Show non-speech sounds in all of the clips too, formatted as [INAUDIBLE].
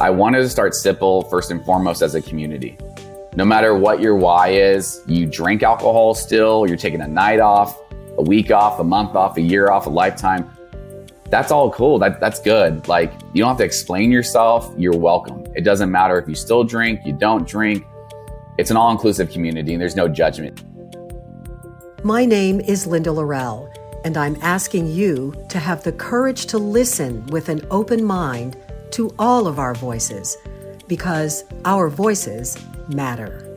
I wanted to start Sipple first and foremost as a community. No matter what your why is, you drink alcohol still, you're taking a night off, a week off, a month off, a year off, a lifetime. That's all cool. That, that's good. Like, you don't have to explain yourself. You're welcome. It doesn't matter if you still drink, you don't drink. It's an all inclusive community and there's no judgment. My name is Linda Lorelle, and I'm asking you to have the courage to listen with an open mind to all of our voices because our voices matter.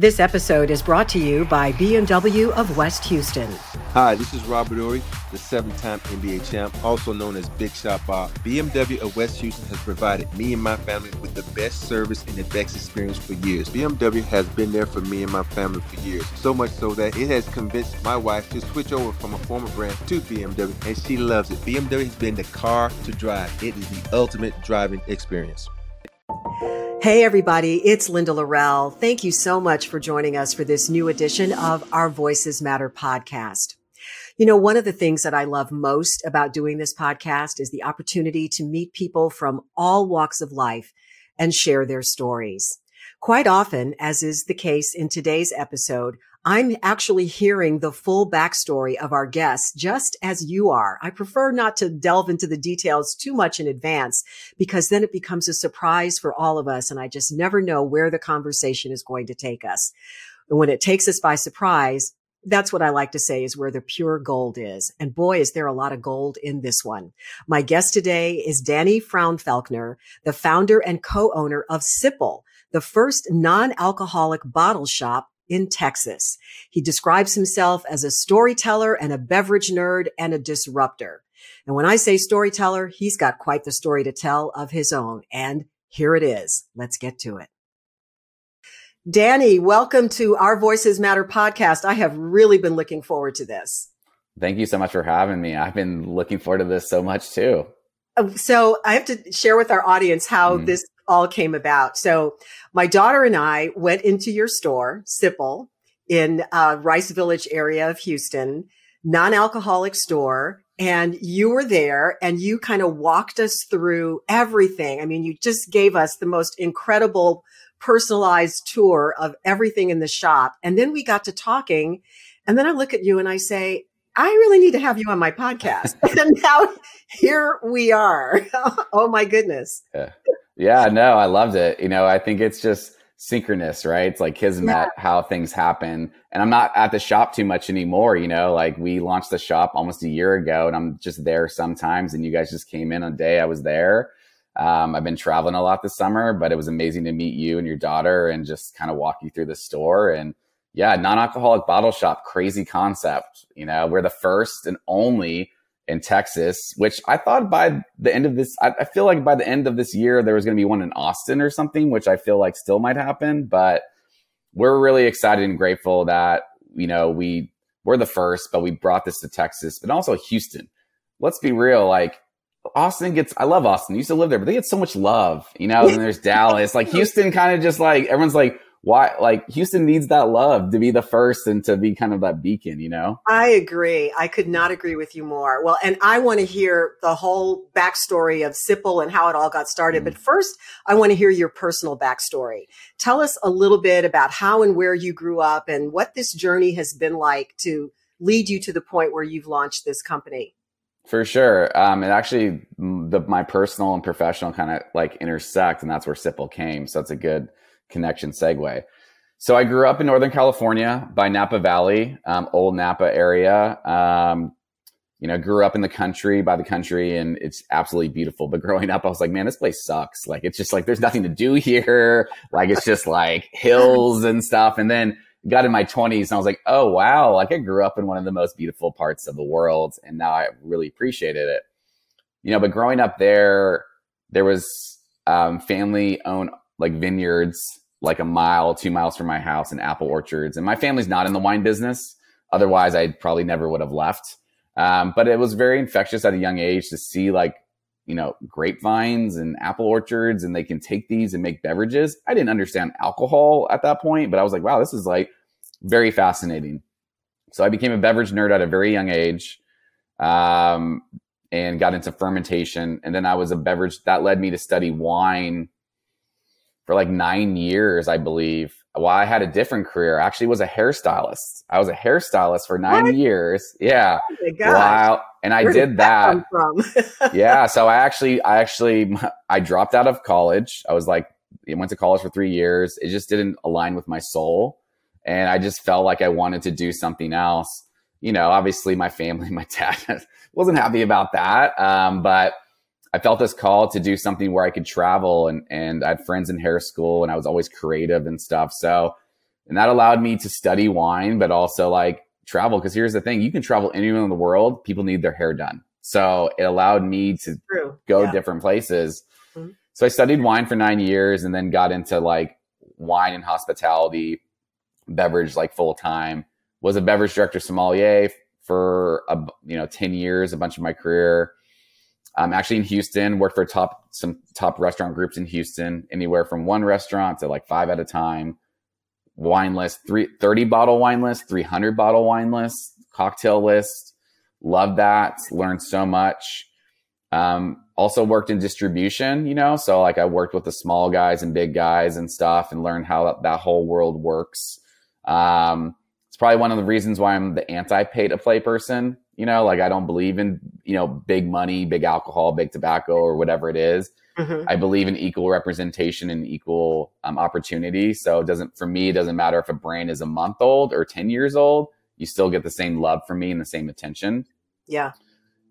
This episode is brought to you by BMW of West Houston. Hi, this is Robert Horry, the seven time NBA champ, also known as Big Shot Bob. BMW of West Houston has provided me and my family with the best service and the best experience for years. BMW has been there for me and my family for years, so much so that it has convinced my wife to switch over from a former brand to BMW, and she loves it. BMW has been the car to drive, it is the ultimate driving experience. Hey, everybody, it's Linda Lorelle. Thank you so much for joining us for this new edition of our Voices Matter podcast. You know, one of the things that I love most about doing this podcast is the opportunity to meet people from all walks of life and share their stories. Quite often, as is the case in today's episode, I'm actually hearing the full backstory of our guests just as you are. I prefer not to delve into the details too much in advance because then it becomes a surprise for all of us. And I just never know where the conversation is going to take us. And when it takes us by surprise, that's what I like to say is where the pure gold is. And boy, is there a lot of gold in this one. My guest today is Danny Frounfelkner, the founder and co-owner of Sipple, the first non-alcoholic bottle shop in Texas. He describes himself as a storyteller and a beverage nerd and a disruptor. And when I say storyteller, he's got quite the story to tell of his own. And here it is. Let's get to it. Danny, welcome to our Voices Matter podcast. I have really been looking forward to this. Thank you so much for having me. I've been looking forward to this so much too. Uh, so I have to share with our audience how mm. this all came about. So my daughter and I went into your store, Sipple, in uh, Rice Village area of Houston, non-alcoholic store. And you were there and you kind of walked us through everything. I mean, you just gave us the most incredible personalized tour of everything in the shop. And then we got to talking. And then I look at you and I say, I really need to have you on my podcast. [LAUGHS] and now here we are. [LAUGHS] oh my goodness. Yeah. Yeah, no, I loved it. You know, I think it's just synchronous, right? It's like kismet yeah. how things happen. And I'm not at the shop too much anymore, you know, like we launched the shop almost a year ago and I'm just there sometimes and you guys just came in a day I was there. Um, I've been traveling a lot this summer, but it was amazing to meet you and your daughter and just kind of walk you through the store. And yeah, non-alcoholic bottle shop, crazy concept. You know, we're the first and only in Texas, which I thought by the end of this, I, I feel like by the end of this year, there was going to be one in Austin or something, which I feel like still might happen. But we're really excited and grateful that, you know, we we're the first, but we brought this to Texas, and also Houston. Let's be real. Like Austin gets, I love Austin. I used to live there, but they get so much love, you know, and there's [LAUGHS] Dallas, like Houston kind of just like, everyone's like, why like Houston needs that love to be the first and to be kind of that beacon, you know? I agree. I could not agree with you more. Well, and I want to hear the whole backstory of Sipple and how it all got started. Mm. But first, I want to hear your personal backstory. Tell us a little bit about how and where you grew up and what this journey has been like to lead you to the point where you've launched this company. For sure. Um, and actually, the, my personal and professional kind of like intersect, and that's where Sipple came. So that's a good connection segue. So I grew up in Northern California by Napa Valley, um, old Napa area. Um, you know, grew up in the country by the country and it's absolutely beautiful. But growing up, I was like, man, this place sucks. Like, it's just like, there's nothing to do [LAUGHS] here. Like, it's just like hills and stuff. And then got in my twenties and I was like, oh, wow. Like I grew up in one of the most beautiful parts of the world. And now I really appreciated it, you know, but growing up there, there was, um, family owned like vineyards like a mile, two miles from my house and apple orchards. And my family's not in the wine business. Otherwise, I probably never would have left. Um, but it was very infectious at a young age to see like, you know, grapevines and apple orchards and they can take these and make beverages. I didn't understand alcohol at that point, but I was like, wow, this is like very fascinating. So I became a beverage nerd at a very young age. um, and got into fermentation. And then I was a beverage that led me to study wine for like nine years, I believe. While I had a different career, I actually was a hairstylist. I was a hairstylist for nine what? years. Yeah. Oh While, and I Where did, did that. that [LAUGHS] yeah. So I actually, I actually, [LAUGHS] I dropped out of college. I was like, I went to college for three years. It just didn't align with my soul. And I just felt like I wanted to do something else. You know, obviously my family, [LAUGHS] my dad wasn't happy about that. Um, but I felt this call to do something where I could travel and, and I had friends in hair school and I was always creative and stuff. So, and that allowed me to study wine, but also like travel. Cause here's the thing. You can travel anywhere in the world. People need their hair done. So it allowed me to True. go yeah. different places. Mm-hmm. So I studied wine for nine years and then got into like wine and hospitality, beverage like full time. Was a beverage director sommelier for a, you know 10 years, a bunch of my career. I'm actually in Houston, worked for top some top restaurant groups in Houston, anywhere from one restaurant to like five at a time. Wine list, three, 30 bottle wine list, 300 bottle wine list, cocktail list. Love that. Learned so much. Um, also worked in distribution, you know, so like I worked with the small guys and big guys and stuff and learned how that, that whole world works. Um, it's probably one of the reasons why I'm the anti pay to play person. You know, like I don't believe in, you know, big money, big alcohol, big tobacco or whatever it is. Mm-hmm. I believe in equal representation and equal um, opportunity. So it doesn't, for me, it doesn't matter if a brand is a month old or 10 years old, you still get the same love from me and the same attention. Yeah.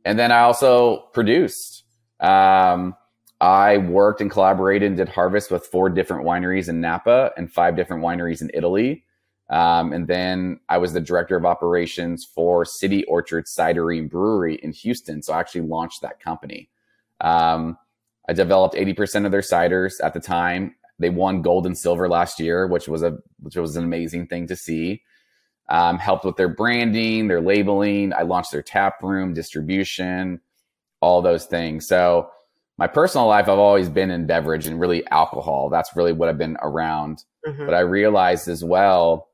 And then I also produced. Um, I worked and collaborated and did harvest with four different wineries in Napa and five different wineries in Italy. Um, and then I was the director of operations for City Orchard Cidery and Brewery in Houston. So I actually launched that company. Um, I developed 80% of their ciders at the time. They won gold and silver last year, which was a which was an amazing thing to see. Um, helped with their branding, their labeling. I launched their tap room, distribution, all those things. So my personal life, I've always been in beverage and really alcohol. That's really what I've been around. Mm-hmm. But I realized as well,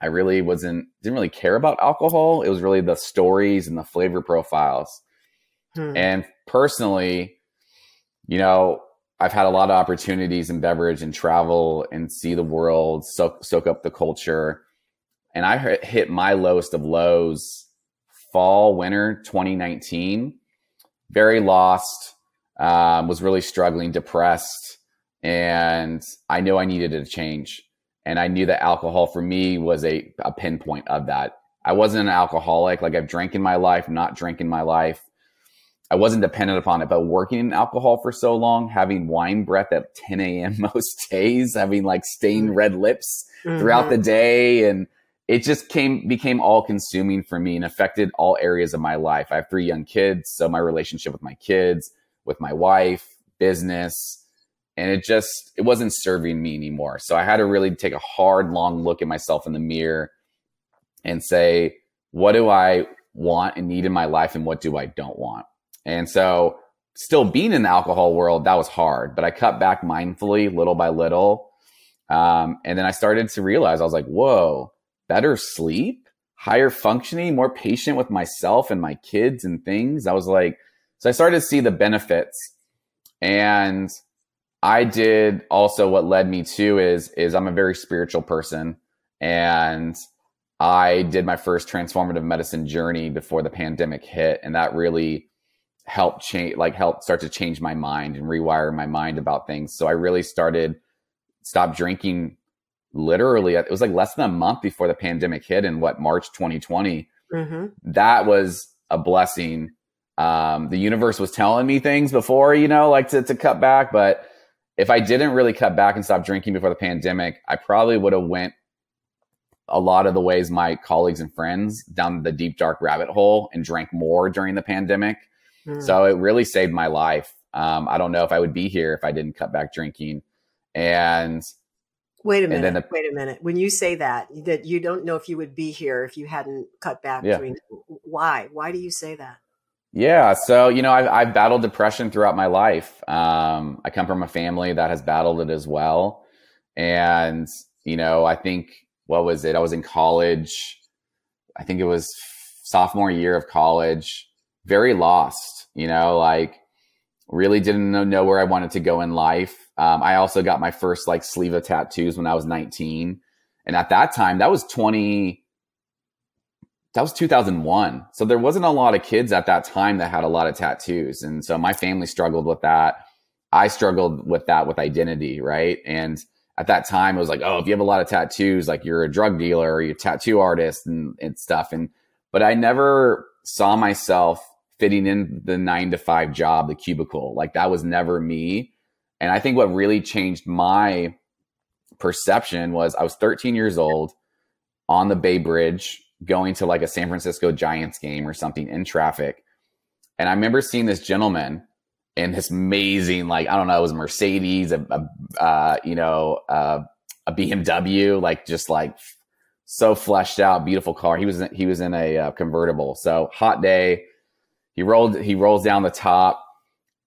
I really wasn't, didn't really care about alcohol. It was really the stories and the flavor profiles. Hmm. And personally, you know, I've had a lot of opportunities in beverage and travel and see the world, soak, soak up the culture. And I hit my lowest of lows fall, winter 2019 very lost, um, was really struggling, depressed, and I knew I needed a change. And I knew that alcohol for me was a, a pinpoint of that. I wasn't an alcoholic. Like I've drank in my life, not drank in my life. I wasn't dependent upon it, but working in alcohol for so long, having wine breath at 10 a.m. [LAUGHS] most days, having like stained mm. red lips mm-hmm. throughout the day and it just came became all consuming for me and affected all areas of my life. I have three young kids, so my relationship with my kids, with my wife, business, and it just it wasn't serving me anymore. So I had to really take a hard long look at myself in the mirror and say, what do I want and need in my life and what do I don't want? And so still being in the alcohol world, that was hard, but I cut back mindfully little by little. Um, and then I started to realize I was like, whoa, better sleep, higher functioning, more patient with myself and my kids and things. I was like, so I started to see the benefits. And I did also what led me to is is I'm a very spiritual person and I did my first transformative medicine journey before the pandemic hit and that really helped change like helped start to change my mind and rewire my mind about things. So I really started stop drinking literally it was like less than a month before the pandemic hit in what March 2020. Mm-hmm. That was a blessing. Um, the universe was telling me things before, you know, like to, to cut back. But if I didn't really cut back and stop drinking before the pandemic, I probably would have went a lot of the ways my colleagues and friends down the deep dark rabbit hole and drank more during the pandemic. Mm. So it really saved my life. Um, I don't know if I would be here if I didn't cut back drinking. And Wait a minute. The, wait a minute. When you say that, that you don't know if you would be here if you hadn't cut back yeah. why? Why do you say that? Yeah. So, you know, I've, I've battled depression throughout my life. Um, I come from a family that has battled it as well. And, you know, I think, what was it? I was in college. I think it was sophomore year of college, very lost, you know, like really didn't know, know where I wanted to go in life. Um, I also got my first like sleeve of tattoos when I was 19. And at that time, that was 20, that was 2001. So there wasn't a lot of kids at that time that had a lot of tattoos. And so my family struggled with that. I struggled with that with identity, right? And at that time, it was like, oh, if you have a lot of tattoos, like you're a drug dealer or you're a tattoo artist and, and stuff. And, but I never saw myself fitting in the nine to five job, the cubicle. Like that was never me. And I think what really changed my perception was I was 13 years old on the Bay Bridge going to like a San Francisco Giants game or something in traffic. And I remember seeing this gentleman in this amazing, like, I don't know, it was Mercedes, a, a uh, you know, uh, a BMW, like just like so fleshed out, beautiful car. He was, he was in a uh, convertible. So hot day. He rolled, he rolls down the top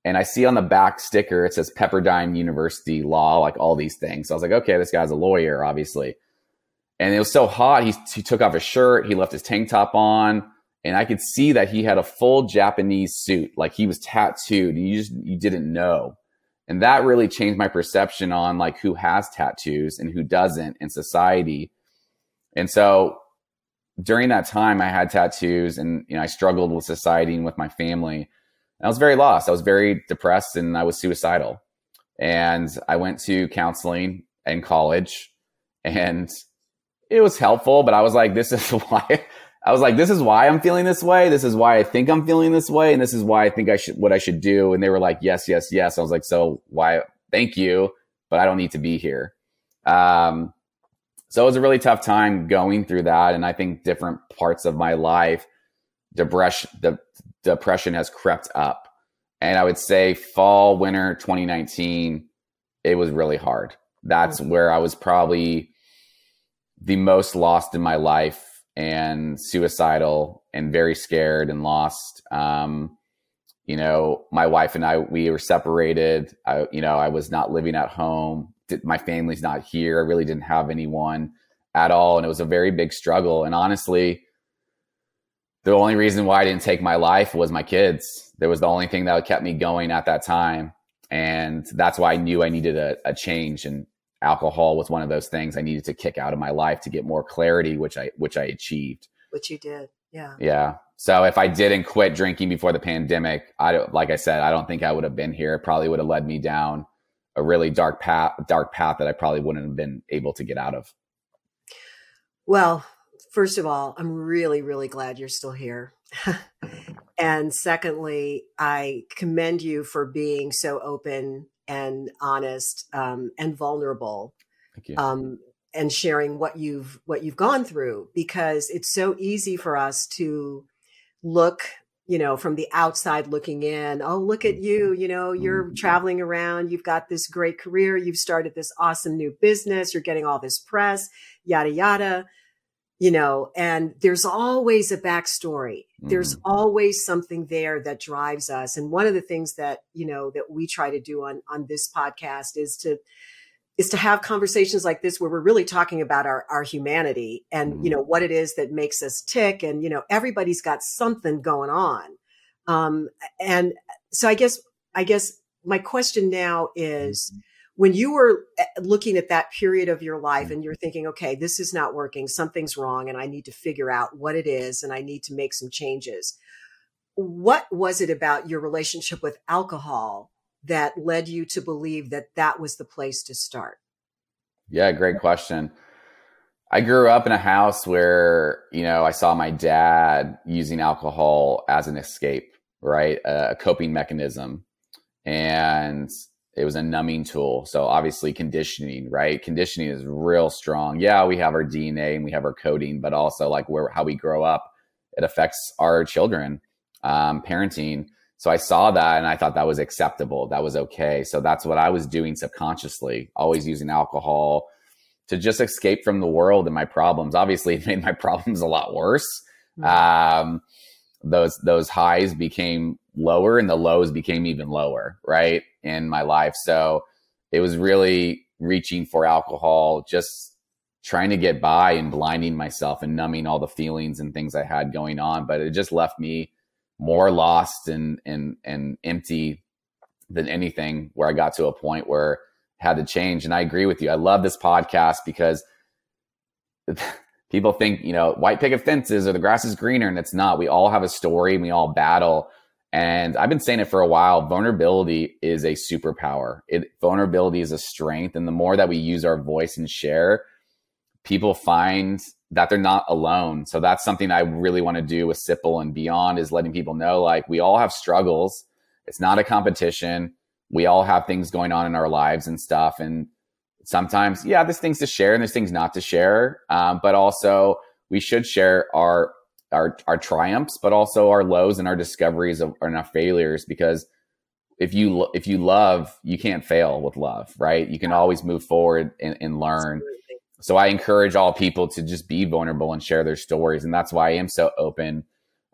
and I see on the back sticker, it says Pepperdine University Law, like all these things. So I was like, okay, this guy's a lawyer, obviously. And it was so hot, he, he took off his shirt, he left his tank top on, and I could see that he had a full Japanese suit, like he was tattooed. You just you didn't know, and that really changed my perception on like who has tattoos and who doesn't in society. And so during that time, I had tattoos, and you know I struggled with society and with my family. I was very lost. I was very depressed and I was suicidal. And I went to counseling in college and it was helpful, but I was like, this is [LAUGHS] why I was like, this is why I'm feeling this way. This is why I think I'm feeling this way. And this is why I think I should, what I should do. And they were like, yes, yes, yes. I was like, so why, thank you, but I don't need to be here. Um, so it was a really tough time going through that. And I think different parts of my life, depression, the depression has crept up. And I would say fall, winter 2019, it was really hard. That's mm-hmm. where I was probably the most lost in my life and suicidal and very scared and lost. Um, you know, my wife and I, we were separated. I, you know, I was not living at home. My family's not here. I really didn't have anyone at all. And it was a very big struggle. And honestly, the only reason why I didn't take my life was my kids. There was the only thing that kept me going at that time. And that's why I knew I needed a, a change. And alcohol was one of those things I needed to kick out of my life to get more clarity, which I which I achieved. Which you did, yeah. Yeah. So if I didn't quit drinking before the pandemic, I like I said, I don't think I would have been here. It probably would have led me down a really dark path dark path that I probably wouldn't have been able to get out of. Well, first of all, I'm really, really glad you're still here. [LAUGHS] and secondly, I commend you for being so open and honest um, and vulnerable um, and sharing what you've what you've gone through because it's so easy for us to look you know from the outside looking in oh look at you you know you're mm-hmm. traveling around you've got this great career you've started this awesome new business you're getting all this press yada yada you know, and there's always a backstory. Mm. There's always something there that drives us. And one of the things that, you know, that we try to do on, on this podcast is to, is to have conversations like this where we're really talking about our, our humanity and, mm. you know, what it is that makes us tick. And, you know, everybody's got something going on. Um, and so I guess, I guess my question now is, mm when you were eh, looking at that period of your life and you're thinking, okay, this is not working, something's wrong, and I need to figure out what it is and I need to make some changes. What was it about your relationship with alcohol that led you to believe that that was the place to start? Yeah, great question. I grew up in a house where, you know, I saw my dad using alcohol as an escape, right? A coping mechanism. And it was a numbing tool. So obviously conditioning, right? Conditioning is real strong. Yeah, we have our DNA and we have our coding, but also like where how we grow up, it affects our children, um, parenting. So I saw that and I thought that was acceptable. That was okay. So that's what I was doing subconsciously, always using alcohol to just escape from the world and my problems. Obviously, it made my [LAUGHS] problems a lot worse. Mm-hmm. Um, those those highs became lower and the lows became even lower, right? In my life. So it was really reaching for alcohol just trying to get by and blinding myself and numbing all the feelings and things I had going on. But it just left me more lost and and and empty than anything where I got to a point where I had to change. And I agree with you. I love this podcast because [LAUGHS] people think, you know, white picket fences or the grass is greener and it's not. We all have a story and we all battle. And I've been saying it for a while. Vulnerability is a superpower. It, vulnerability is a strength. And the more that we use our voice and share, people find that they're not alone. So that's something I really want to do with Sipple and beyond is letting people know like we all have struggles. It's not a competition. We all have things going on in our lives and stuff. And sometimes, yeah, there's things to share and there's things not to share. Um, but also we should share our, our, our triumphs, but also our lows and our discoveries of, and our failures because if you, if you love, you can't fail with love, right? You can always move forward and, and learn. Absolutely so I encourage all people to just be vulnerable and share their stories. And that's why I am so open.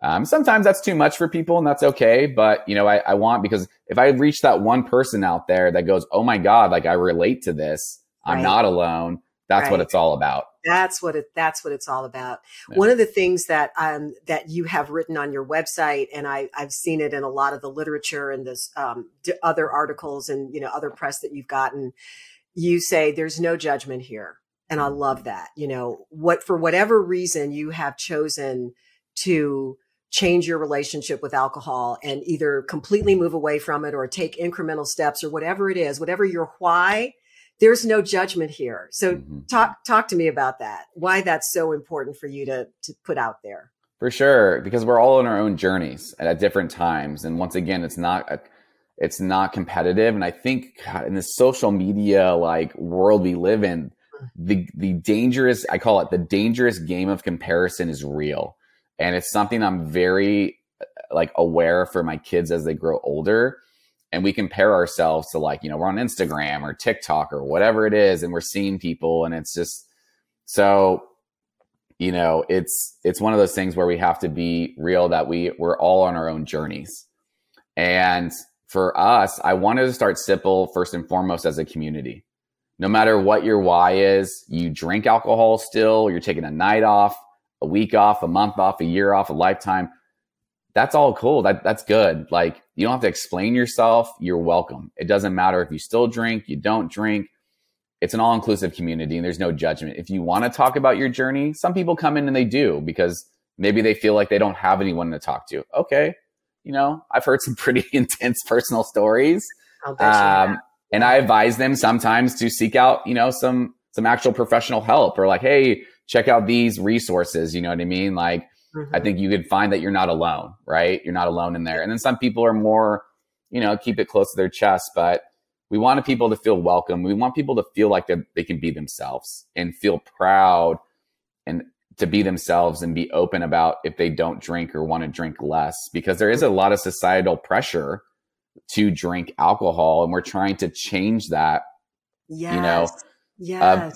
Um, sometimes that's too much for people and that's okay. But, you know, I, I want, because if I reach that one person out there that goes, Oh my God, like I relate to this. I'm right. not alone. That's right. what it's all about. That's what it, that's what it's all about. Yeah. One of the things that, um, that you have written on your website, and I, I've seen it in a lot of the literature and this, um, other articles and, you know, other press that you've gotten, you say there's no judgment here and I love that. You know, what for whatever reason you have chosen to change your relationship with alcohol and either completely move away from it or take incremental steps or whatever it is, whatever your why, there's no judgment here. So mm-hmm. talk talk to me about that. Why that's so important for you to to put out there. For sure, because we're all on our own journeys at different times, and once again, it's not a, it's not competitive. And I think God, in the social media like world we live in, the the dangerous I call it the dangerous game of comparison is real, and it's something I'm very like aware for my kids as they grow older. And we compare ourselves to like you know we're on Instagram or TikTok or whatever it is, and we're seeing people, and it's just so you know it's it's one of those things where we have to be real that we we're all on our own journeys and for us i wanted to start Sipple first and foremost as a community no matter what your why is, you drink alcohol still, you're taking a night off, a week off, a month off, a year off, a lifetime. That's all cool. That that's good. Like you don't have to explain yourself. You're welcome. It doesn't matter if you still drink, you don't drink. It's an all-inclusive community and there's no judgment. If you want to talk about your journey, some people come in and they do because maybe they feel like they don't have anyone to talk to. Okay. You know, I've heard some [LAUGHS] pretty intense personal stories. Um, and I advise them sometimes to seek out, you know, some, some actual professional help or like, Hey, check out these resources. You know what I mean? Like, mm-hmm. I think you could find that you're not alone, right? You're not alone in there. And then some people are more, you know, keep it close to their chest, but we want people to feel welcome. We want people to feel like they can be themselves and feel proud and to be themselves and be open about if they don't drink or want to drink less because there is a lot of societal pressure to drink alcohol and we're trying to change that yes. you know yes uh,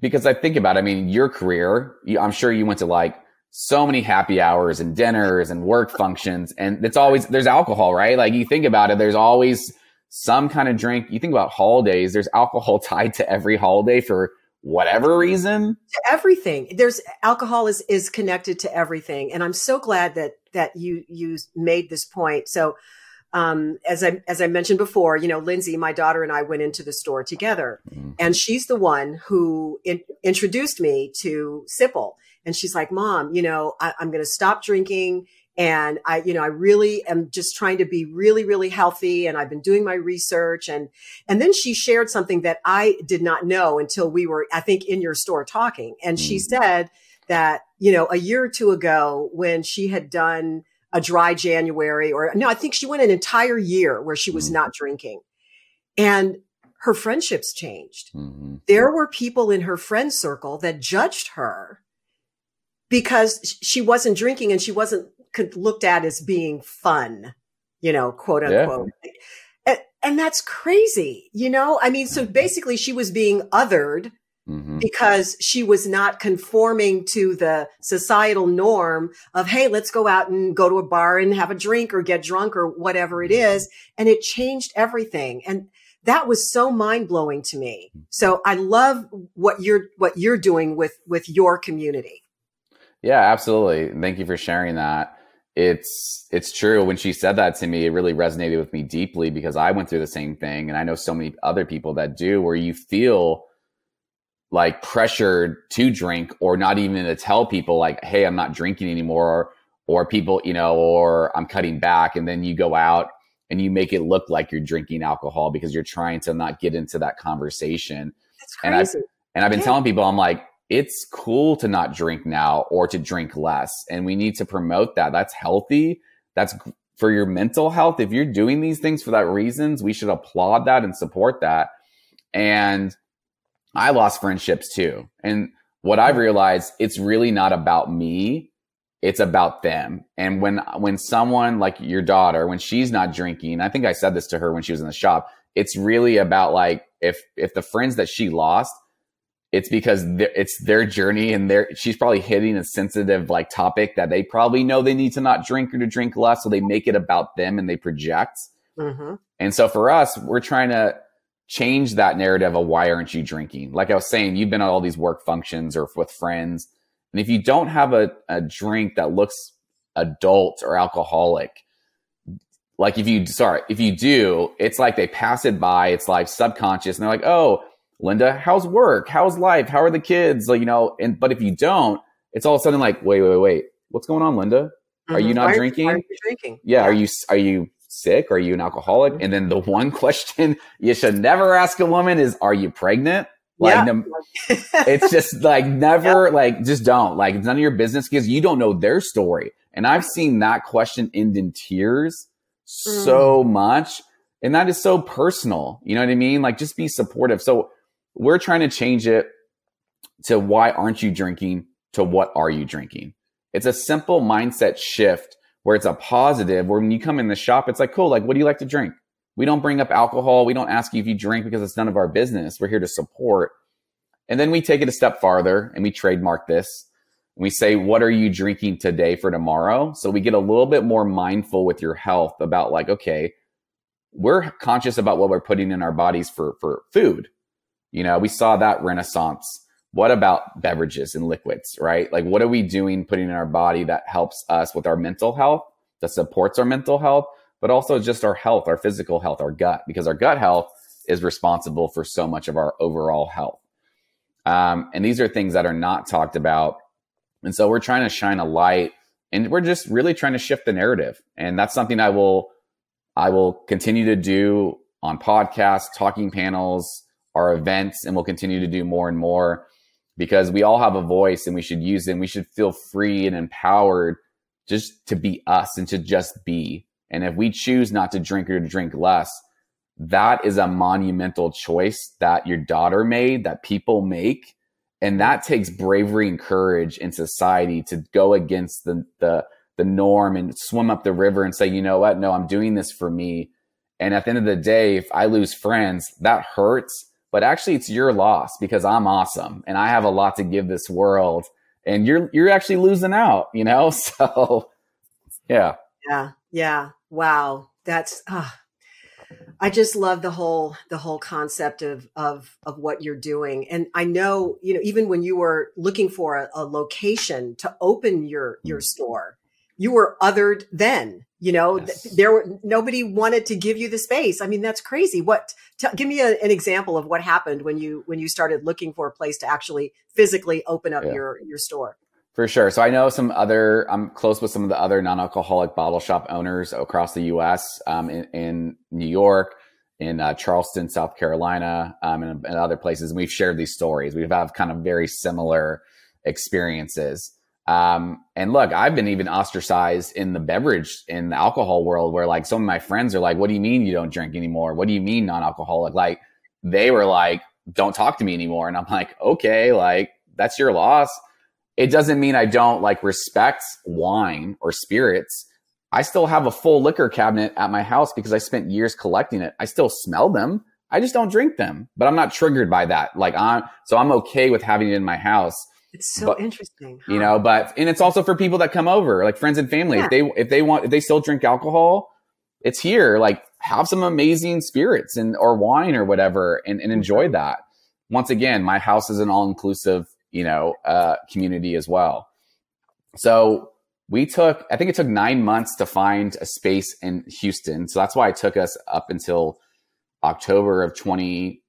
because i think about it, i mean your career you, i'm sure you went to like so many happy hours and dinners and work functions. And it's always there's alcohol right? Like you think about it there's always some kind of drink. You think about holidays there's alcohol [LAUGHS] tied to every holiday for whatever reason. To everything. There's alcohol is is connected to everything. And i'm so glad that that you you made this point. So um, as I as I mentioned before, you know, Lindsay, my daughter, and I went into the store together, mm-hmm. and she's the one who in, introduced me to Sipple. And she's like, "Mom, you know, I, I'm going to stop drinking." and i you know i really am just trying to be really really healthy and i've been doing my research and and then she shared something that i did not know until we were i think in your store talking and mm. she said that you know a year or two ago when she had done a dry January or no, I think she went an entire year where she was mm-hmm. not drinking. And her friendships changed. Mm-hmm. There were people in her friend circle that judged her because she wasn't drinking and she wasn't looked at as being fun, you know, quote unquote. Yeah. And, and that's crazy, you know? I mean, so mm-hmm. basically she was being othered Mm-hmm. because she was not conforming to the societal norm of, Hey, let's go out and go to a bar and have a drink or get drunk or whatever it mm-hmm. is. And it changed everything. And that was so mind blowing to me. Mm-hmm. So I love what you're, what you're doing with, with your community. Yeah, absolutely. Thank you for sharing that. It's, it's true. When she said that to me, it really resonated with me deeply because I went through the same thing. And I know so many other people that do where you feel like pressured to drink or not even to tell people like, Hey, I'm not drinking anymore. Or, or people, you know, or I'm cutting back. And then you go out and you make it look like you're drinking alcohol because you're trying to not get into that conversation. That's And I've, and I've been Yeah. telling people, I'm like, it's cool to not drink now or to drink less. And we need to promote that. That's healthy. That's for your mental health. If you're doing these things for that reasons, we should applaud that and support that. And I lost friendships too. And what I've realized, it's really not about me. It's about them. And when, when someone like your daughter, when she's not drinking, I think I said this to her when she was in the shop, it's really about like, if, if the friends that she lost, it's because it's their journey and their, she's probably hitting a sensitive like topic that they probably know they need to not drink or to drink less. So they make it about them and they project. hmm And so for us, we're trying to change that narrative of why aren't you drinking? Like I was saying, you've been at all these work functions or with friends. And if you don't have a, a drink that looks adult or alcoholic, like if you, sorry, if you do, it's like they pass it by. It's like subconscious and they're like, Oh, Linda, how's work? How's life? How are the kids? Like, you know, and, but if you don't, it's all of a sudden like, wait, wait, wait, what's going on, Linda? Are you Mhm. not Why drinking? Why are you drinking? yeah, are you are you sick? Are you an alcoholic? And then the [LAUGHS] one question you should never ask a woman is, "Are you pregnant?" Like, Yeah. no- [LAUGHS] it's just like never, like just don't. Like it's none of your business because you don't know their story. And I've seen that question end in tears so much, and that is so personal. You know what I mean? Like just be supportive. So we're trying to change it to why aren't you drinking to what are you drinking? It's a simple mindset shift where it's a positive where when you come in the shop, it's like, cool, like, what do you like to drink? We don't bring up alcohol. We don't ask you if you drink because it's none of our business. We're here to support. And then we take it a step farther and we trademark this. We say, what are you drinking today for tomorrow? So we get a little bit more mindful with your health about like, okay, we're conscious about what we're putting in our bodies for, for food. You know, we saw that renaissance. What about beverages and liquids, right? Like, what are we doing putting in our body that helps us with our mental health, that supports our mental health, but also just our health, our physical health, our gut, because our gut health is responsible for so much of our overall health. Um, and these are things that are not talked about. And so we're trying to shine a light and we're just really trying to shift the narrative. And that's something I will, I will continue to do on podcasts, talking panels, our events, and we'll continue to do more and more because we all have a voice and we should use it and we should feel free and empowered just to be us and to just be. And if we choose not to drink or to drink less, that is a monumental choice that your daughter made, that people make. And that takes bravery and courage in society to go against the, the, the norm and swim up the river and say, you know what? No, I'm doing this for me. And at the end of the day, if I lose friends, that hurts. But actually, it's your loss because I'm awesome and I have a lot to give this world. And you're you're actually losing out, you know. [LAUGHS] So, yeah, Yeah. Yeah. Wow. That's, ah. I just love the whole, the whole concept of, of, of what you're doing. And I know, you know, even when you were looking for a, a location to open your, your store, you were othered then, you know, Yes. th- there were, nobody wanted to give you the space. I mean, that's crazy. What, t- give me a, an example of what happened when you, when you started looking for a place to actually physically open up Yeah. your, your store. For sure. So I know some other, I'm close with some of the other non alcoholic bottle shop owners across the US, um, in, in New York, in uh, Charleston, South Carolina, um, and, and other places. And we've shared these stories. We've had kind of very similar experiences. Um, and look, I've been even ostracized in the beverage, in the alcohol world where like some of my friends are like, what do you mean you don't drink anymore? What do you mean non alcoholic? Like they were like, don't talk to me anymore. And I'm like, okay, like that's your loss it doesn't mean I don't like respect wine or spirits. I still have a full liquor cabinet at my house because I spent years collecting it. I still smell them. I just don't drink them, but I'm not triggered by that. Like I'm, so I'm okay with having it in my house, It's so But, interesting. you know, but, and it's also for people that come over, like friends and family. Yeah. If they, if they want, if they still drink alcohol, it's here. Like have some amazing spirits and or wine or whatever and, and enjoy mm-hmm. that. Once again, my house is an all inclusive, you know, uh, community as well. So we took, I think it took nine months to find a space in Houston. So that's why it took us up until October of 20,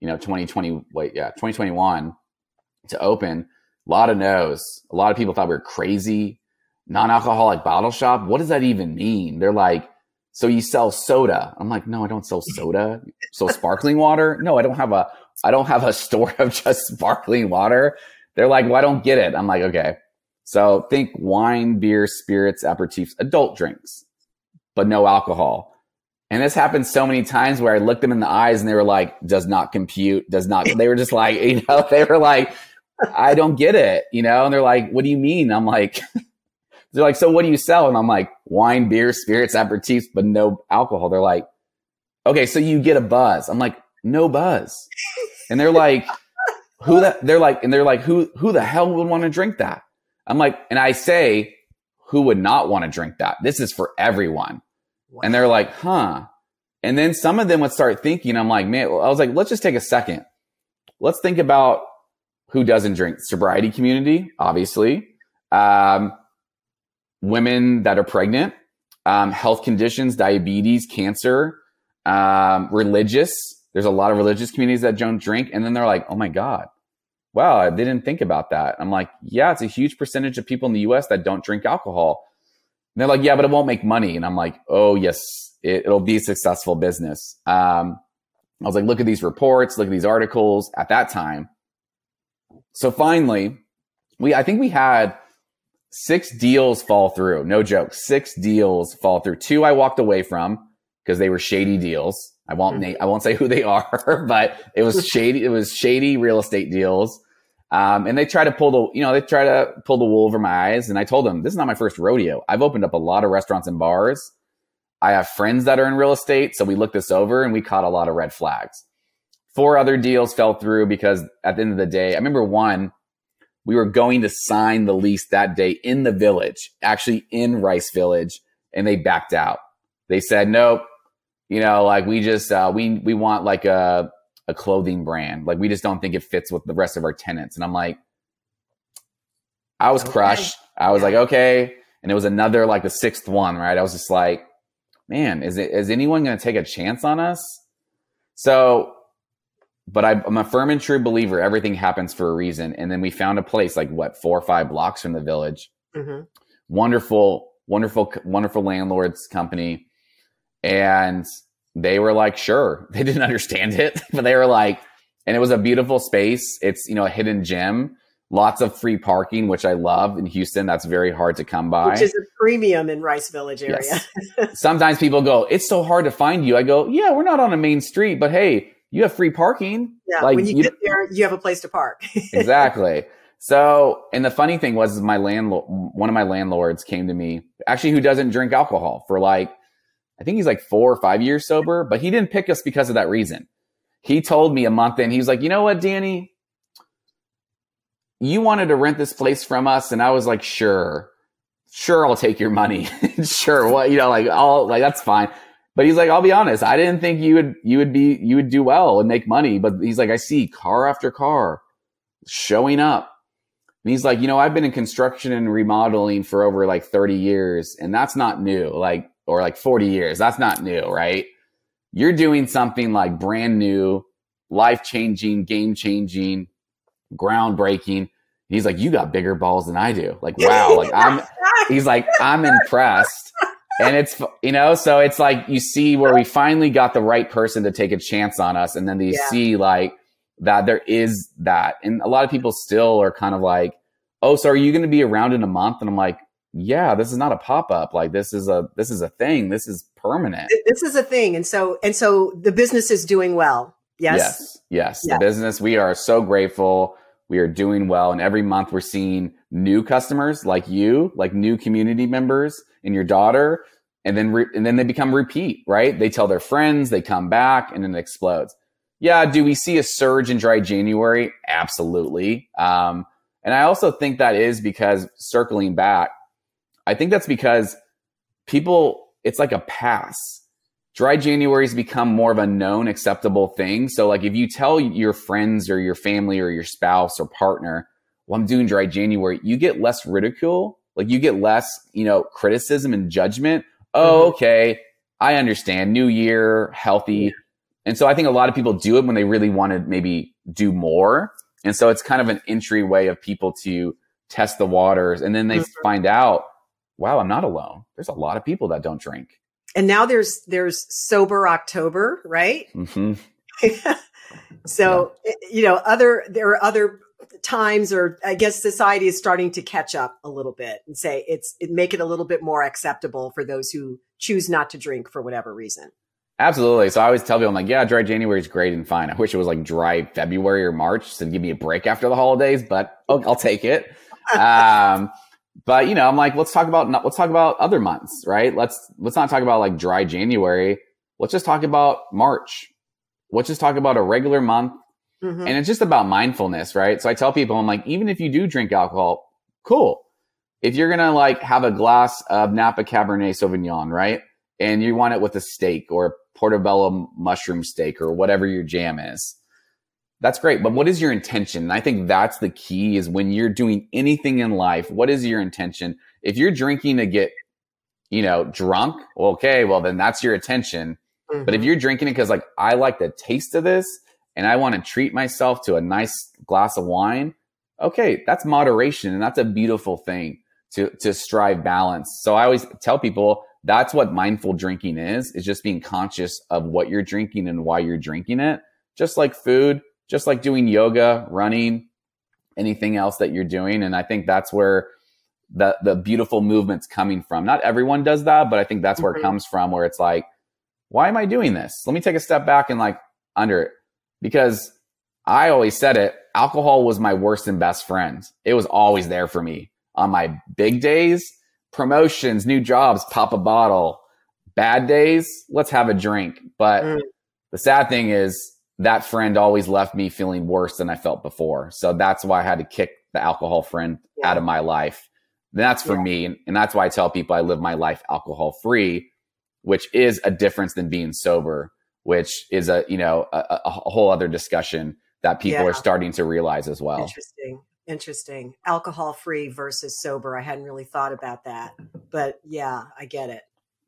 you know, 2020, wait, yeah, 2021 to open. A lot of no's. A lot of people thought we were crazy. Non alcoholic bottle shop. What does that even mean? They're like, so you sell soda. I'm like, no, I don't sell soda. [LAUGHS] so sparkling water? No, I don't have a, I don't have a [LAUGHS] store of just sparkling water. They're like, well, I don't get it. I'm like, okay. So think wine, beer, spirits, aperitifs, adult drinks, but no alcohol. And this happened so many times where I looked them in the eyes and they were like, does not compute, does not, they were just like, [LAUGHS] you know, they were like, I don't get it, you know? And they're like, what do you mean? I'm like, [LAUGHS] they're like, so what do you sell? And I'm like, wine, beer, spirits, aperitifs, but no alcohol. They're like, okay, so you get a buzz. I'm like, no buzz. And they're like, who that? They're like, and they're like, who, who the hell would want to drink that? I'm like, and I say, who would not want to drink that? This is for everyone. Wow. And they're like, huh. And then some of them would start thinking, I'm like, man, I was like, let's just take a second. Let's think about who doesn't drink sobriety community, obviously. Um, women that are pregnant, um, health conditions, diabetes, cancer, um, religious. There's a lot of religious communities that don't drink. And then they're like, oh my God, wow, I didn't think about that. I'm like, yeah, it's a huge percentage of people in the US that don't drink alcohol. And they're like, yeah, but it won't make money. And I'm like, oh, yes, it, will be a successful business. Um, I was like, look at these reports, look at these articles at that time. So finally, we, I think we had six deals fall through. No joke. Six deals fall through. Two I walked away from because they were shady deals. I won't mm-hmm. I won't say who they are, [LAUGHS] but it was shady. It was shady real estate deals. Um, and they try to pull the, you know, they try to pull the wool over my eyes. And I told them, this is not my first rodeo. I've opened up a lot of restaurants and bars. I have friends that are in real estate. So we looked this over and we caught a lot of red flags. Four other deals fell through because at the end of the day, I remember one, we were going to sign the lease that day in the village, actually in Rice Village, and they backed out. They said, nope, you know, like we just, uh, we, we want like a, a clothing brand. Like we just don't think it fits with the rest of our tenants. And I'm like, I was okay. crushed. I was yeah. like, okay. And it was another, like the sixth one, right? I was just like, man, is it, is anyone going to take a chance on us? So but I, am a firm and true believer everything happens for a reason. And then we found a place like what four or five blocks from the village. Mm-hmm. Wonderful, wonderful, wonderful landlords company, and they were like, sure. [LAUGHS] They didn't understand it, [LAUGHS] but they were like, and it was a beautiful space. It's you know a hidden gem. Lots of free parking, which I love in Houston. That's very hard to come by. Which is a premium in Rice Village area. Yes. [LAUGHS] Sometimes people go, "It's so hard to find you." I go, "Yeah, we're not on a main street, but hey, you have free parking. Yeah, like, when you, you get there, you have a place to park. [LAUGHS] exactly. So, and the funny thing was, my landlord, one of my landlords came to me, actually, who doesn't drink alcohol for like, I think he's like four or five years sober, but he didn't pick us because of that reason. He told me a month in, he was like, you know what, Danny, you wanted to rent this place from us, and I was like, sure, sure, I'll take your money. [LAUGHS] sure, what you know, like, all like that's fine. But he's like, I'll be honest, I didn't think you would you would be you would do well and make money. But he's like, I see car after car showing up. And he's like, you know, I've been in construction and remodeling for over like 30 years, and that's not new, like, or like 40 years. That's not new, right? You're doing something like brand new, life changing, game changing, groundbreaking. He's like, you got bigger balls than I do. Like, wow. Like, I'm, [LAUGHS] he's like, I'm impressed and it's you know so it's like you see where we finally got the right person to take a chance on us. And then you yeah. see like that there is that. And a lot of people still are kind of like oh so are you going to be around in a month? And i'm like yeah this is not a pop-up. Like this is a this is a thing. This is permanent. This is a thing. And so and so the business is doing well. Yes? Yes. Yes, yes. the business we are so grateful. We are doing well. And every month we're seeing new customers like you like new community members and your daughter and then re- and then they become repeat right they tell their friends they come back and then it explodes yeah do we see a surge in dry january absolutely um, and i also think that is because circling back i think that's because people it's like a pass. Dry January has become more of a known acceptable thing. So like if you tell your friends or your family or your spouse or partner, well, I'm doing dry January, you get less ridicule. Like you get less, you know, criticism and judgment. Oh, mm-hmm. okay. I understand. New year, healthy. And so I think a lot of people do it when they really want to maybe do more. And so it's kind of an entry way of people to test the waters. And then they mm-hmm. find out, wow, I'm not alone. There's a lot of people that don't drink. And now there's there's sober October, right? Mm-hmm. [LAUGHS] so yeah. you know, other there are other times, or I guess society is starting to catch up a little bit and say it's it make it a little bit more acceptable for those who choose not to drink for whatever reason. Absolutely. So I always tell people, I'm like, yeah, dry January is great and fine. I wish it was like dry February or March to give me a break after the holidays, but I'll take it. [LAUGHS] Um, but you know, I'm like, let's talk about let's talk about other months, right? Let's let's not talk about like dry January. Let's just talk about March. Let's just talk about a regular month. Mm-hmm. And it's just about mindfulness, right? So I tell people, I'm like, even if you do drink alcohol, cool. If you're gonna like have a glass of Napa Cabernet Sauvignon, right? And you want it with a steak or a portobello mushroom steak or whatever your jam is that's great. But what is your intention? And I think that's the key is when you're doing anything in life, what is your intention? If you're drinking to get, you know, drunk, okay, well, then that's your attention. Mm-hmm. But if mm-hmm. you're drinking it because like, I like the taste of this and I want to treat myself to a nice glass of wine, okay, that's moderation. And that's a beautiful thing to, to strive balance. So I always tell people that's what mindful drinking is, is just being conscious of what you're drinking and why you're drinking it. Just like food, just like doing yoga, running, anything else that you're doing. And I think that's where the the beautiful movement's coming from. Not everyone does that, but I think that's where mm-hmm. it comes from, where it's like, why am I doing this? Let me take a step back and like under it. Because I always said it, alcohol was my worst and best friend. It was always there for me. On my big days, promotions, new jobs, pop a bottle. Bad days, let's have a drink. But mm. the sad thing is that friend always left me feeling worse than I felt before. So that's why I had to kick the alcohol friend yeah. out of my life. That's for yeah. me. And, and that's why I tell people I live my life alcohol free, which is a difference than being sober, which is a, you know, a, a whole other discussion that people yeah. are starting to realize as well. Interesting. Interesting. Alcohol free versus sober. I hadn't really thought about that, but yeah, I get it.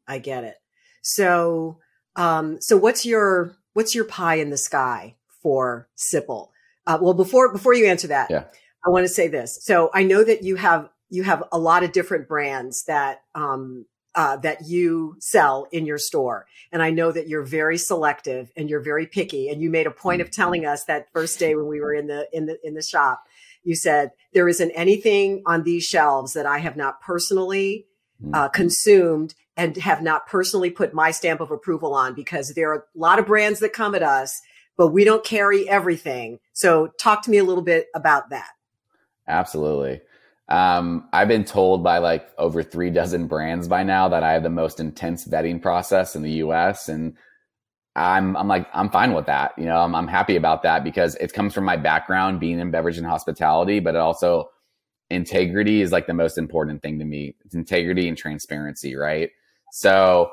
I get it. So, um, so what's your what's your pie in the sky for Sipple? Uh, well, before before you answer that, yeah. I want to say this. So I know that you have you have a lot of different brands that um, uh, that you sell in your store, and I know that you're very selective and you're very picky. And you made a point of telling us that first day when we were in the in the in the shop, you said there isn't anything on these shelves that I have not personally uh, consumed and have not personally put my stamp of approval on because there are a lot of brands that come at us, but we don't carry everything. So talk to me a little bit about that. Absolutely. Um, I've been told by like over three dozen brands by now that I have the most intense vetting process in the US. And I'm, I'm like, I'm fine with that. You know, I'm, I'm happy about that because it comes from my background being in beverage and hospitality, but it also integrity is like the most important thing to me. It's integrity and transparency, right? So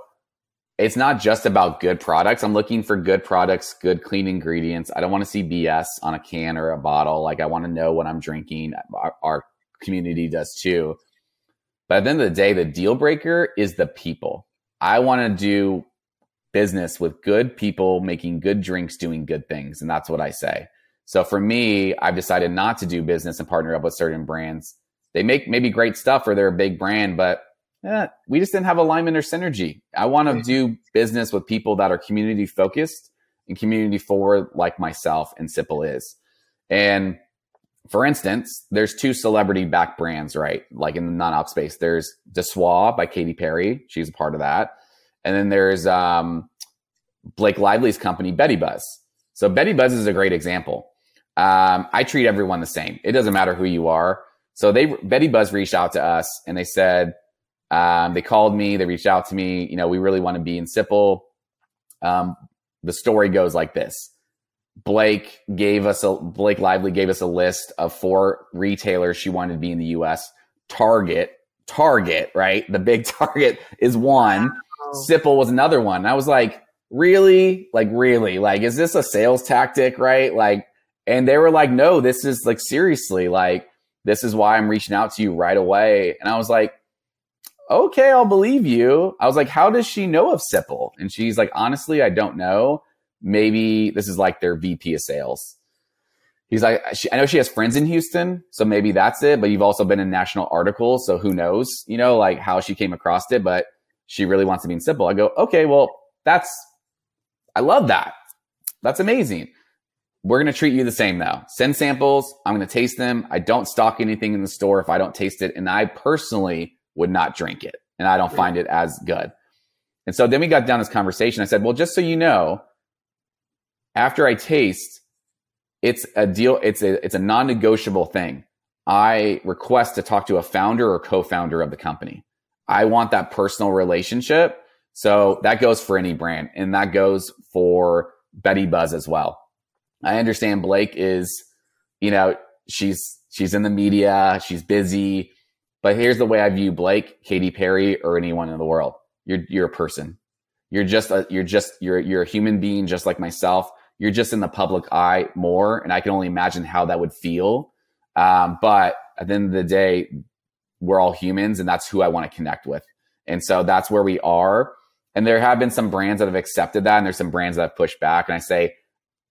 it's not just about good products. I'm looking for good products, good clean ingredients. I don't want to see BS on a can or a bottle. Like I want to know what I'm drinking. Our, our community does too. But at the end of the day, the deal breaker is the people. I want to do business with good people making good drinks, doing good things. And that's what I say. So for me, I've decided not to do business and partner up with certain brands. They make maybe great stuff or they're a big brand, but eh, we just didn't have alignment or synergy. I want to do business with people that are community focused and community forward like myself and Sipple is. And for instance, there's two celebrity back brands, right? Like in the non-op space, there's De Soi by Katy Perry. She's a part of that. And then there's um, Blake Lively's company, Betty Buzz. So Betty Buzz is a great example. Um, I treat everyone the same. It doesn't matter who you are. So they, Betty Buzz reached out to us and they said, um, they called me, they reached out to me. You know, we really want to be in Sipple. Um, the story goes like this. Blake gave us a, Blake Lively gave us a list of four retailers she wanted to be in the US. Target, Target, right? The big [LAUGHS] Target is one. Sipple was another one. And I was like, really? Like, really? Like, is this a sales tactic? Right? Like, and they were like, no, this is like, seriously, like, this is why I'm reaching out to you right away. And I was like, okay, I'll believe you. I was like, how does she know of Sipple? And she's like, honestly, I don't know. Maybe this is like their VP of sales. He's like, she, I know she has friends in Houston, so maybe that's it. But you've also been in national articles, so who knows? You know, like how she came across it. But she really wants to be in Sipple. I go, okay, well, that's, I love that. That's amazing. We're going to treat you the same though. Send samples. I'm going to taste them. I don't stock anything in the store if I don't taste it. And I personally would not drink it and I don't find it as good. And so then we got down this conversation. I said, well, just so you know, after I taste, it's a deal. It's a, it's a non-negotiable thing. I request to talk to a founder or co-founder of the company. I want that personal relationship. So that goes for any brand and that goes for Betty Buzz as well. I understand Blake is, you know, she's, she's in the media, she's busy, but here's the way I view Blake, Katy Perry, or anyone in the world. You're you're a person. You're just a you're just you're you're a human being just like myself. You're just in the public eye more, and I can only imagine how that would feel. Um, but at the end of the day, we're all humans, and that's who I want to connect with. And so that's where we are. And there have been some brands that have accepted that, and there's some brands that have pushed back. And I say,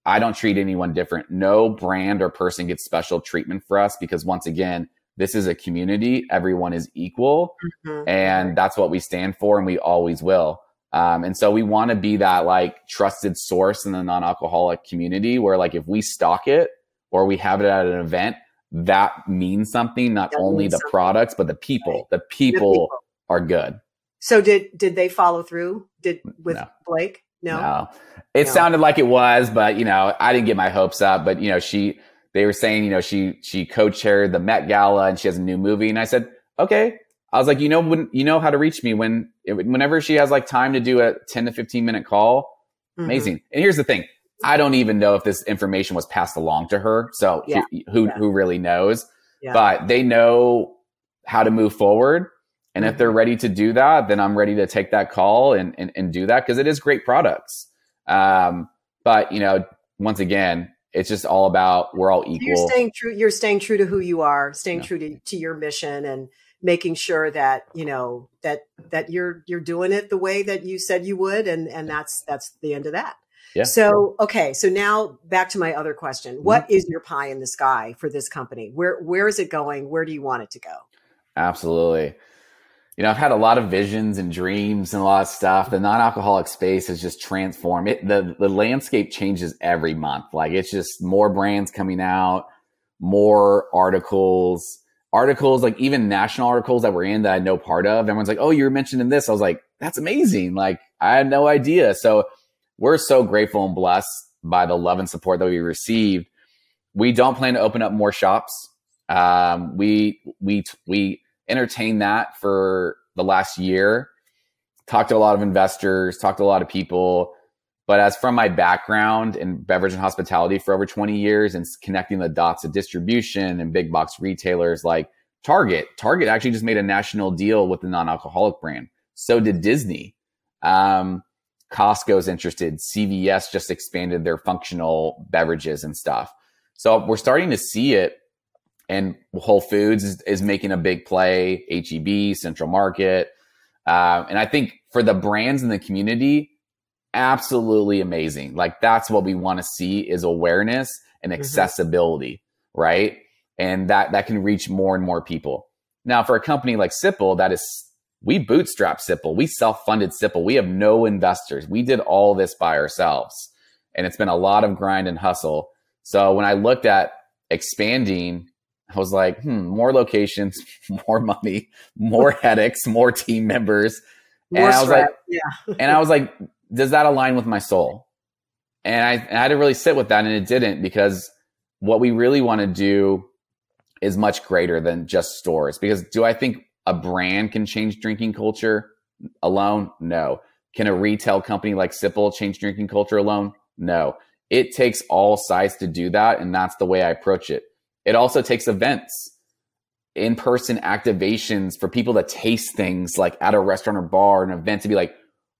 I don't treat anyone different. No brand or person gets special treatment for us because once again, this is a community. Everyone is equal. Mm-hmm. And that's what we stand for. And we always will. Um, and so we want to be that like trusted source in the non-alcoholic community where like if we stock it or we have it at an event, that means something, not that only the something. products, but the people. Right. The, people the people are good. So did did they follow through? Did with no. Blake? No. No. It no. sounded like it was, but you know, I didn't get my hopes up. But you know, she they were saying, you know, she she co-chaired the Met Gala and she has a new movie. And I said, okay. I was like, you know, when you know how to reach me when whenever she has like time to do a 10 to 15 minute call. Mm-hmm. Amazing. And here's the thing. I don't even know if this information was passed along to her. So yeah. who who, yeah. who really knows? Yeah. But they know how to move forward. And mm-hmm. if they're ready to do that, then I'm ready to take that call and, and, and do that because it is great products. Um, but you know, once again, it's just all about we're all equal. You're staying true. You're staying true to who you are, staying yeah. true to, to your mission, and making sure that you know that that you're you're doing it the way that you said you would, and and that's that's the end of that. Yeah. So okay, so now back to my other question: mm-hmm. What is your pie in the sky for this company? Where where is it going? Where do you want it to go? Absolutely you know, I've had a lot of visions and dreams and a lot of stuff. The non-alcoholic space has just transformed it. The, the landscape changes every month. Like it's just more brands coming out, more articles, articles, like even national articles that we're in that I know part of. Everyone's like, Oh, you were mentioning this. I was like, that's amazing. Like I had no idea. So we're so grateful and blessed by the love and support that we received. We don't plan to open up more shops. Um, we, we, we, entertained that for the last year. Talked to a lot of investors, talked to a lot of people. But as from my background in beverage and hospitality for over 20 years and connecting the dots of distribution and big box retailers like Target, Target actually just made a national deal with the non alcoholic brand. So did Disney. Um, Costco's interested. CVS just expanded their functional beverages and stuff. So we're starting to see it and Whole Foods is, is making a big play, HEB, Central Market. Uh, and I think for the brands in the community, absolutely amazing. Like that's what we want to see is awareness and mm-hmm. accessibility, mm-hmm. right? And that, that can reach more and more people. Now, for a company like Sipple, that is, we bootstrap Sipple. We self-funded Sipple. We have no investors. We did all this by ourselves. And it's been a lot of grind and hustle. So when I looked at expanding I was like, hmm, more locations, [LAUGHS] more money, more [LAUGHS] headaches, more team members. More and I was like, yeah. and I was like, does that align with my soul? And I, I had to really sit with that and it didn't because what we really want to do is much greater than just stores. Because do I think a brand can change drinking culture alone? No. Can a retail company like Sipple change drinking culture alone? No. It takes all sides to do that. And that's the way I approach it. It also takes events, in person activations for people to taste things like at a restaurant or bar, an event to be like,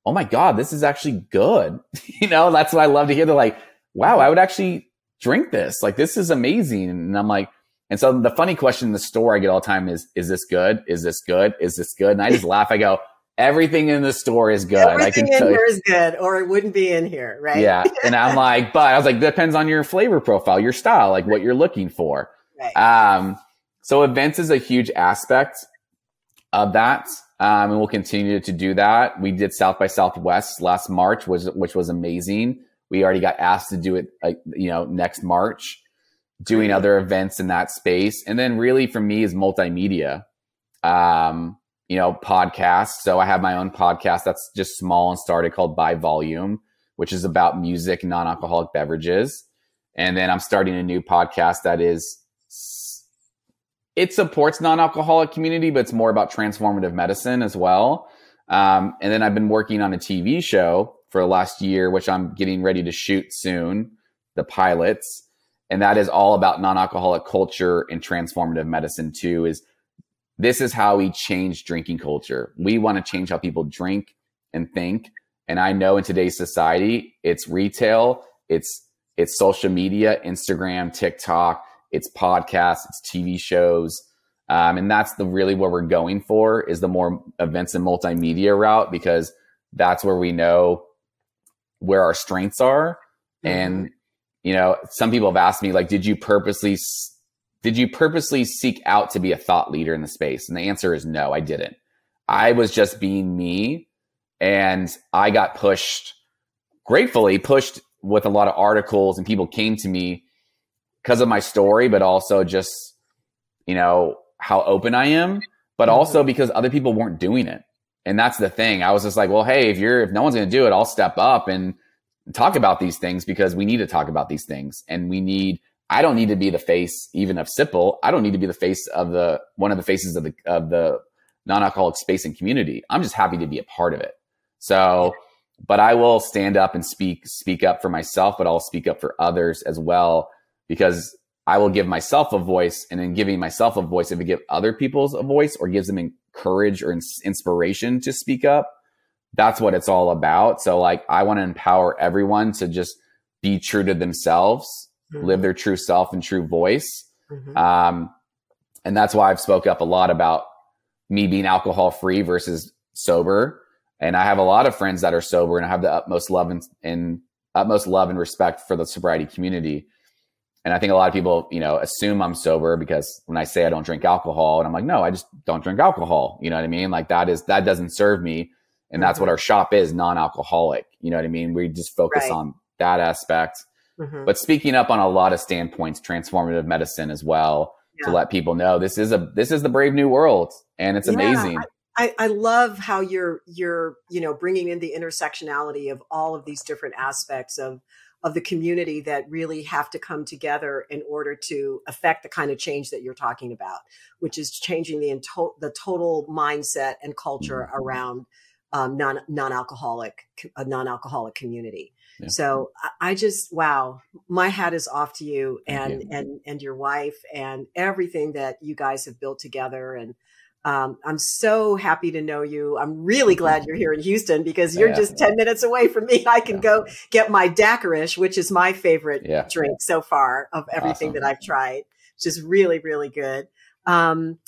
oh my God, this is actually good. [LAUGHS] you know, that's what I love to hear. They're like, wow, I would actually drink this. Like, this is amazing. And I'm like, and so the funny question in the store I get all the time is, is this good? Is this good? Is this good? And I just laugh. I go, everything in the store is good. Everything I can in here is good, or it wouldn't be in here, right? Yeah. [LAUGHS] and I'm like, but I was like, depends on your flavor profile, your style, like what you're looking for. Right. Um, so events is a huge aspect of that. Um, and we'll continue to do that. We did South by Southwest last March, was, which was amazing. We already got asked to do it, uh, you know, next March, doing other events in that space. And then really for me is multimedia. Um, you know, podcasts. So I have my own podcast that's just small and started called By Volume, which is about music, non-alcoholic beverages. And then I'm starting a new podcast that is it supports non-alcoholic community, but it's more about transformative medicine as well. Um, and then I've been working on a TV show for the last year, which I'm getting ready to shoot soon, the pilots. And that is all about non-alcoholic culture and transformative medicine too, is this is how we change drinking culture. We want to change how people drink and think. And I know in today's society, it's retail, it's it's social media, Instagram, TikTok, it's podcasts, it's TV shows. Um, and that's the really what we're going for is the more events and multimedia route because that's where we know where our strengths are. Mm-hmm. And, you know, some people have asked me, like, did you purposely did you purposely seek out to be a thought leader in the space? And the answer is no, I didn't. I was just being me and I got pushed, gratefully pushed with a lot of articles and people came to me because of my story, but also just, you know, how open I am, but mm-hmm. also because other people weren't doing it. And that's the thing. I was just like, well, hey, if you're, if no one's going to do it, I'll step up and talk about these things because we need to talk about these things and we need I don't need to be the face even of Sipple. I don't need to be the face of the one of the faces of the of the non-alcoholic space and community. I'm just happy to be a part of it. So, but I will stand up and speak speak up for myself, but I'll speak up for others as well because I will give myself a voice, and in giving myself a voice, if it give other people's a voice or gives them courage or inspiration to speak up, that's what it's all about. So, like, I want to empower everyone to just be true to themselves mm-hmm. live their true self and true voice. Mm-hmm. Um, and that's why I've spoke up a lot about me being alcohol free versus sober. And I have a lot of friends that are sober and I have the utmost love and, and utmost love and respect for the sobriety community. And I think a lot of people, you know, assume I'm sober because when I say I don't drink alcohol, and I'm like, no, I just don't drink alcohol. You know what I mean? Like that is that doesn't serve me. And that's mm-hmm. what our shop is, non-alcoholic. You know what I mean? We just focus right. on that aspect. Mm-hmm. But speaking up on a lot of standpoints, transformative medicine as well, yeah. to let people know this is a this is the brave new world, and it's yeah, amazing. I, I love how you're you're you know bringing in the intersectionality of all of these different aspects of of the community that really have to come together in order to affect the kind of change that you're talking about, which is changing the the total mindset and culture mm-hmm. around um, non non alcoholic a non alcoholic community. So I just wow, my hat is off to you and you. and and your wife and everything that you guys have built together and um, I'm so happy to know you. I'm really glad you're here in Houston because you're yeah. just 10 minutes away from me. [LAUGHS] I can yeah. go get my daiquirish, which is my favorite drink so far of everything awesome. that I've tried, which is really, really good. Um,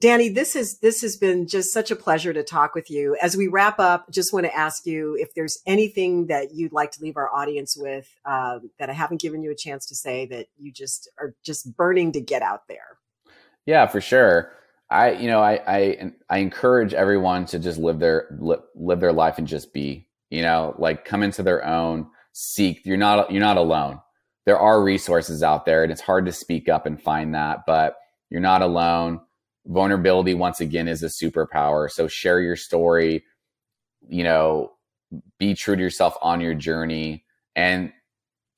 Danny, this is this has been just such a pleasure to talk with you. As we wrap up, just want to ask you if there's anything that you'd like to leave our audience with um, that I haven't given you a chance to say that you just are just burning to get out there. Yeah, for sure. I you know I I I encourage everyone to just live their live their life and just be you know like come into their own seek. You're not you're not alone. There are resources out there, and it's hard to speak up and find that, but you're not alone vulnerability once again is a superpower. So share your story, you know, be true to yourself on your journey. And,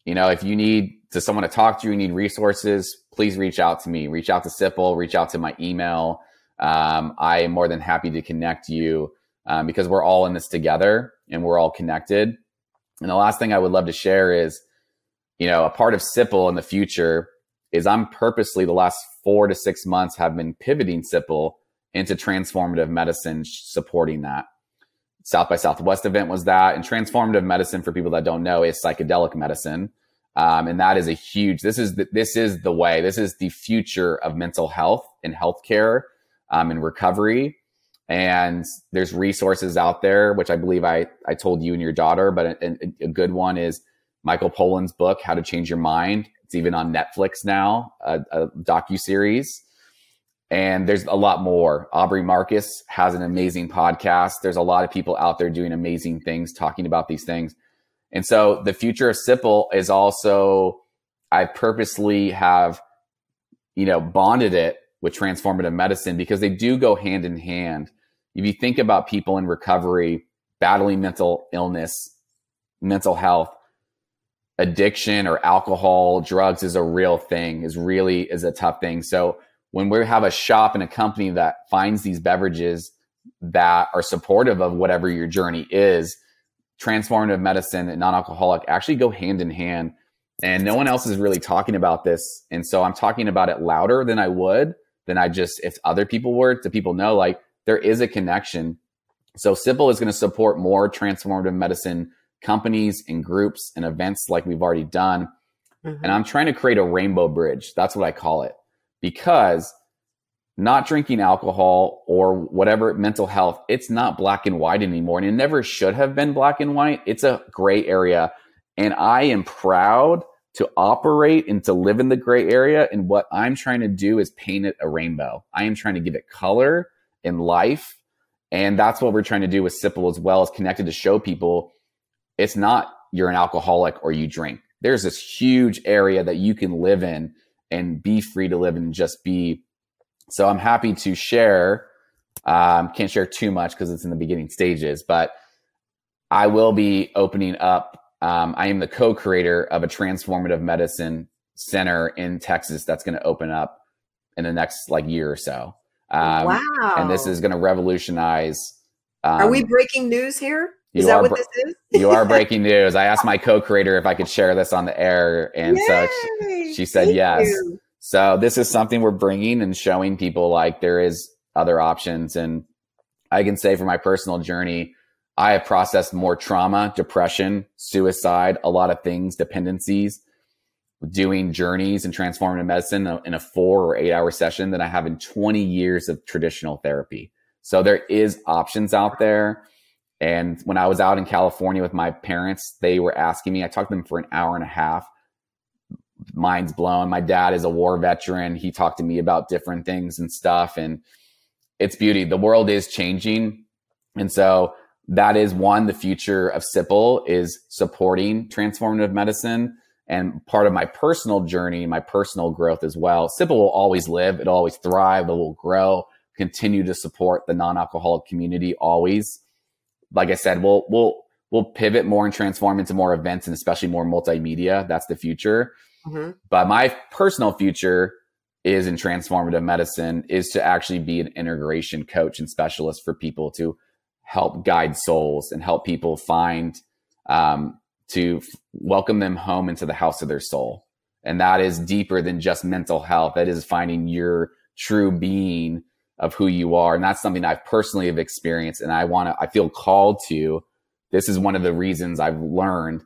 you know, if you need to someone to talk to, you need resources, please reach out to me. Reach out to Sipple, reach out to my email. Um, I am more than happy to connect you um, because we're all in this together and we're all connected. And the last thing I would love to share is, you know, a part of Sipple in the future is I'm purposely the last four to six months have been pivoting Sipple into transformative medicine, supporting that. South by Southwest event was that. And transformative medicine, for people that don't know, is psychedelic medicine. Um, and that is a huge, this is the, this is the way, this is the future of mental health and healthcare, um, and recovery. And there's resources out there, which I believe I, I told you and your daughter, but a, a good one is Michael Pollan's book, How to Change Your Mind. It's even on Netflix now, a, a docu series. And there's a lot more. Aubrey Marcus has an amazing podcast. There's a lot of people out there doing amazing things, talking about these things. And so the future of Sipple is also, I purposely have, you know, bonded it with transformative medicine because they do go hand in hand. If you think about people in recovery, battling mental illness, mental health, addiction or alcohol, drugs is a real thing, is really is a tough thing. So when we have a shop and a company that finds these beverages that are supportive of whatever your journey is, transformative medicine and non-alcoholic actually go hand in hand. And no one else is really talking about this. And so I'm talking about it louder than I would, than I just, if other people were to people know, like there is a connection. So Sipple is going to support more transformative medicine companies and groups and events like we've already done. Mm-hmm. And I'm trying to create a rainbow bridge. That's what I call it because not drinking alcohol or whatever mental health, it's not black and white anymore. And it never should have been black and white. It's a gray area. And I am proud to operate and to live in the gray area. And what I'm trying to do is paint it a rainbow. I am trying to give it color and life. And that's what we're trying to do with Sipple as well, is connected to show people it's not you're an alcoholic or you drink. There's this huge area that you can live in and be free to live and just be. So I'm happy to share. Um, can't share too much because it's in the beginning stages, but I will be opening up. Um, I am the co-creator of a transformative medicine center in Texas that's going to open up in the next like year or so. Um, wow! And this is going to revolutionize. Are we um, breaking news here? Is you that what this is? you are [LAUGHS] breaking news. I asked my co-creator if I could share this on the air, and Yay! so she, she said Thank yes. You. So this is something we're bringing and showing people like there is other options. And I can say for my personal journey, I have processed more trauma, depression, suicide, a lot of things, dependencies, doing journeys and transformative medicine in a four or eight hour session than I have in 20 years of traditional therapy. So there is options out there. And when I was out in California with my parents, they were asking me, I talked to them for an hour and a half. Mind's blown. My dad is a war veteran. He talked to me about different things and stuff. And it's beauty. The world is changing. And so that is one, the future of Sipple is supporting transformative medicine and part of my personal journey, my personal growth as well. Sipple will always live. It'll always thrive. It will grow, continue to support the non-alcoholic community always like I said, we'll we'll we'll pivot more and transform into more events and especially more multimedia. That's the future. Mm-hmm. But my personal future is in transformative medicine is to actually be an integration coach and specialist for people to help guide souls and help people find um, to f- welcome them home into the house of their soul. And that is deeper than just mental health. That is finding your true being of who you are. And that's something I've personally have experienced. And I want to, I feel called to, this is one of the reasons I've learned.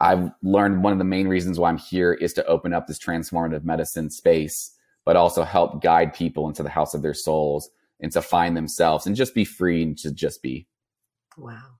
I've learned one of the main reasons why I'm here is to open up this transformative medicine space, but also help guide people into the house of their souls and to find themselves and just be free and to just be. Wow.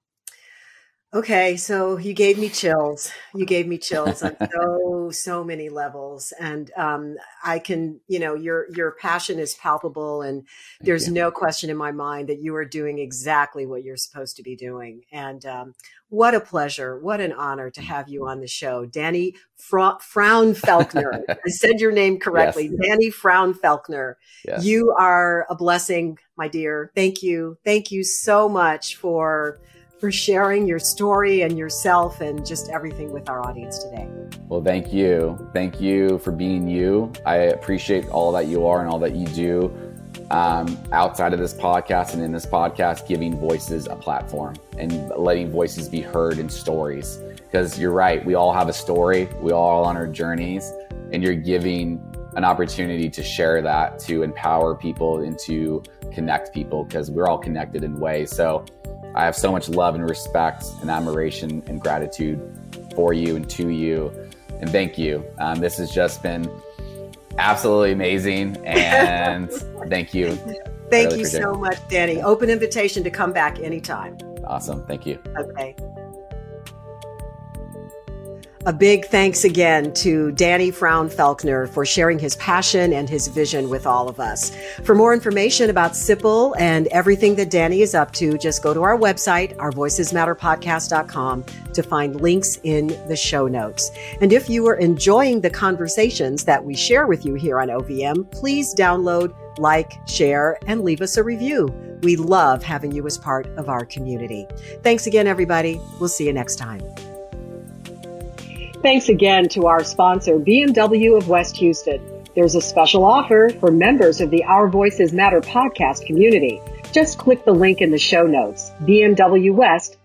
Okay, so you gave me chills. You gave me chills on so so many levels, and um, I can, you know, your your passion is palpable, and there's no question in my mind that you are doing exactly what you're supposed to be doing. And um, what a pleasure, what an honor to have you on the show, Danny Fra- Frounfelkner. [LAUGHS] I said your name correctly, yes. Danny Frounfelkner. Yes. You are a blessing, my dear. Thank you, thank you so much for for sharing your story and yourself and just everything with our audience today. Well, thank you. Thank you for being you. I appreciate all that you are and all that you do um, outside of this podcast and in this podcast, giving voices a platform and letting voices be heard in stories. Because you're right, we all have a story, we all on our journeys, and you're giving an opportunity to share that, to empower people and to connect people because we're all connected in ways. So, I have so much love and respect and admiration and gratitude for you and to you. And thank you. Um, this has just been absolutely amazing. [LAUGHS] And thank you. Thank really you so much, Danny. Open invitation to come back anytime. Awesome. Thank you. Okay. A big thanks again to Danny Frounfelkner for sharing his passion and his vision with all of us. For more information about Sipple and everything that Danny is up to, just go to our website, ourvoicesmatterpodcast.com to find links in the show notes. And if you are enjoying the conversations that we share with you here on OVM, please download, like, share, and leave us a review. We love having you as part of our community. Thanks again, everybody. We'll see you next time. Thanks again to our sponsor, BMW of West Houston. There's a special offer for members of the Our Voices Matter podcast community. Just click the link in the show notes, bmwwest.com.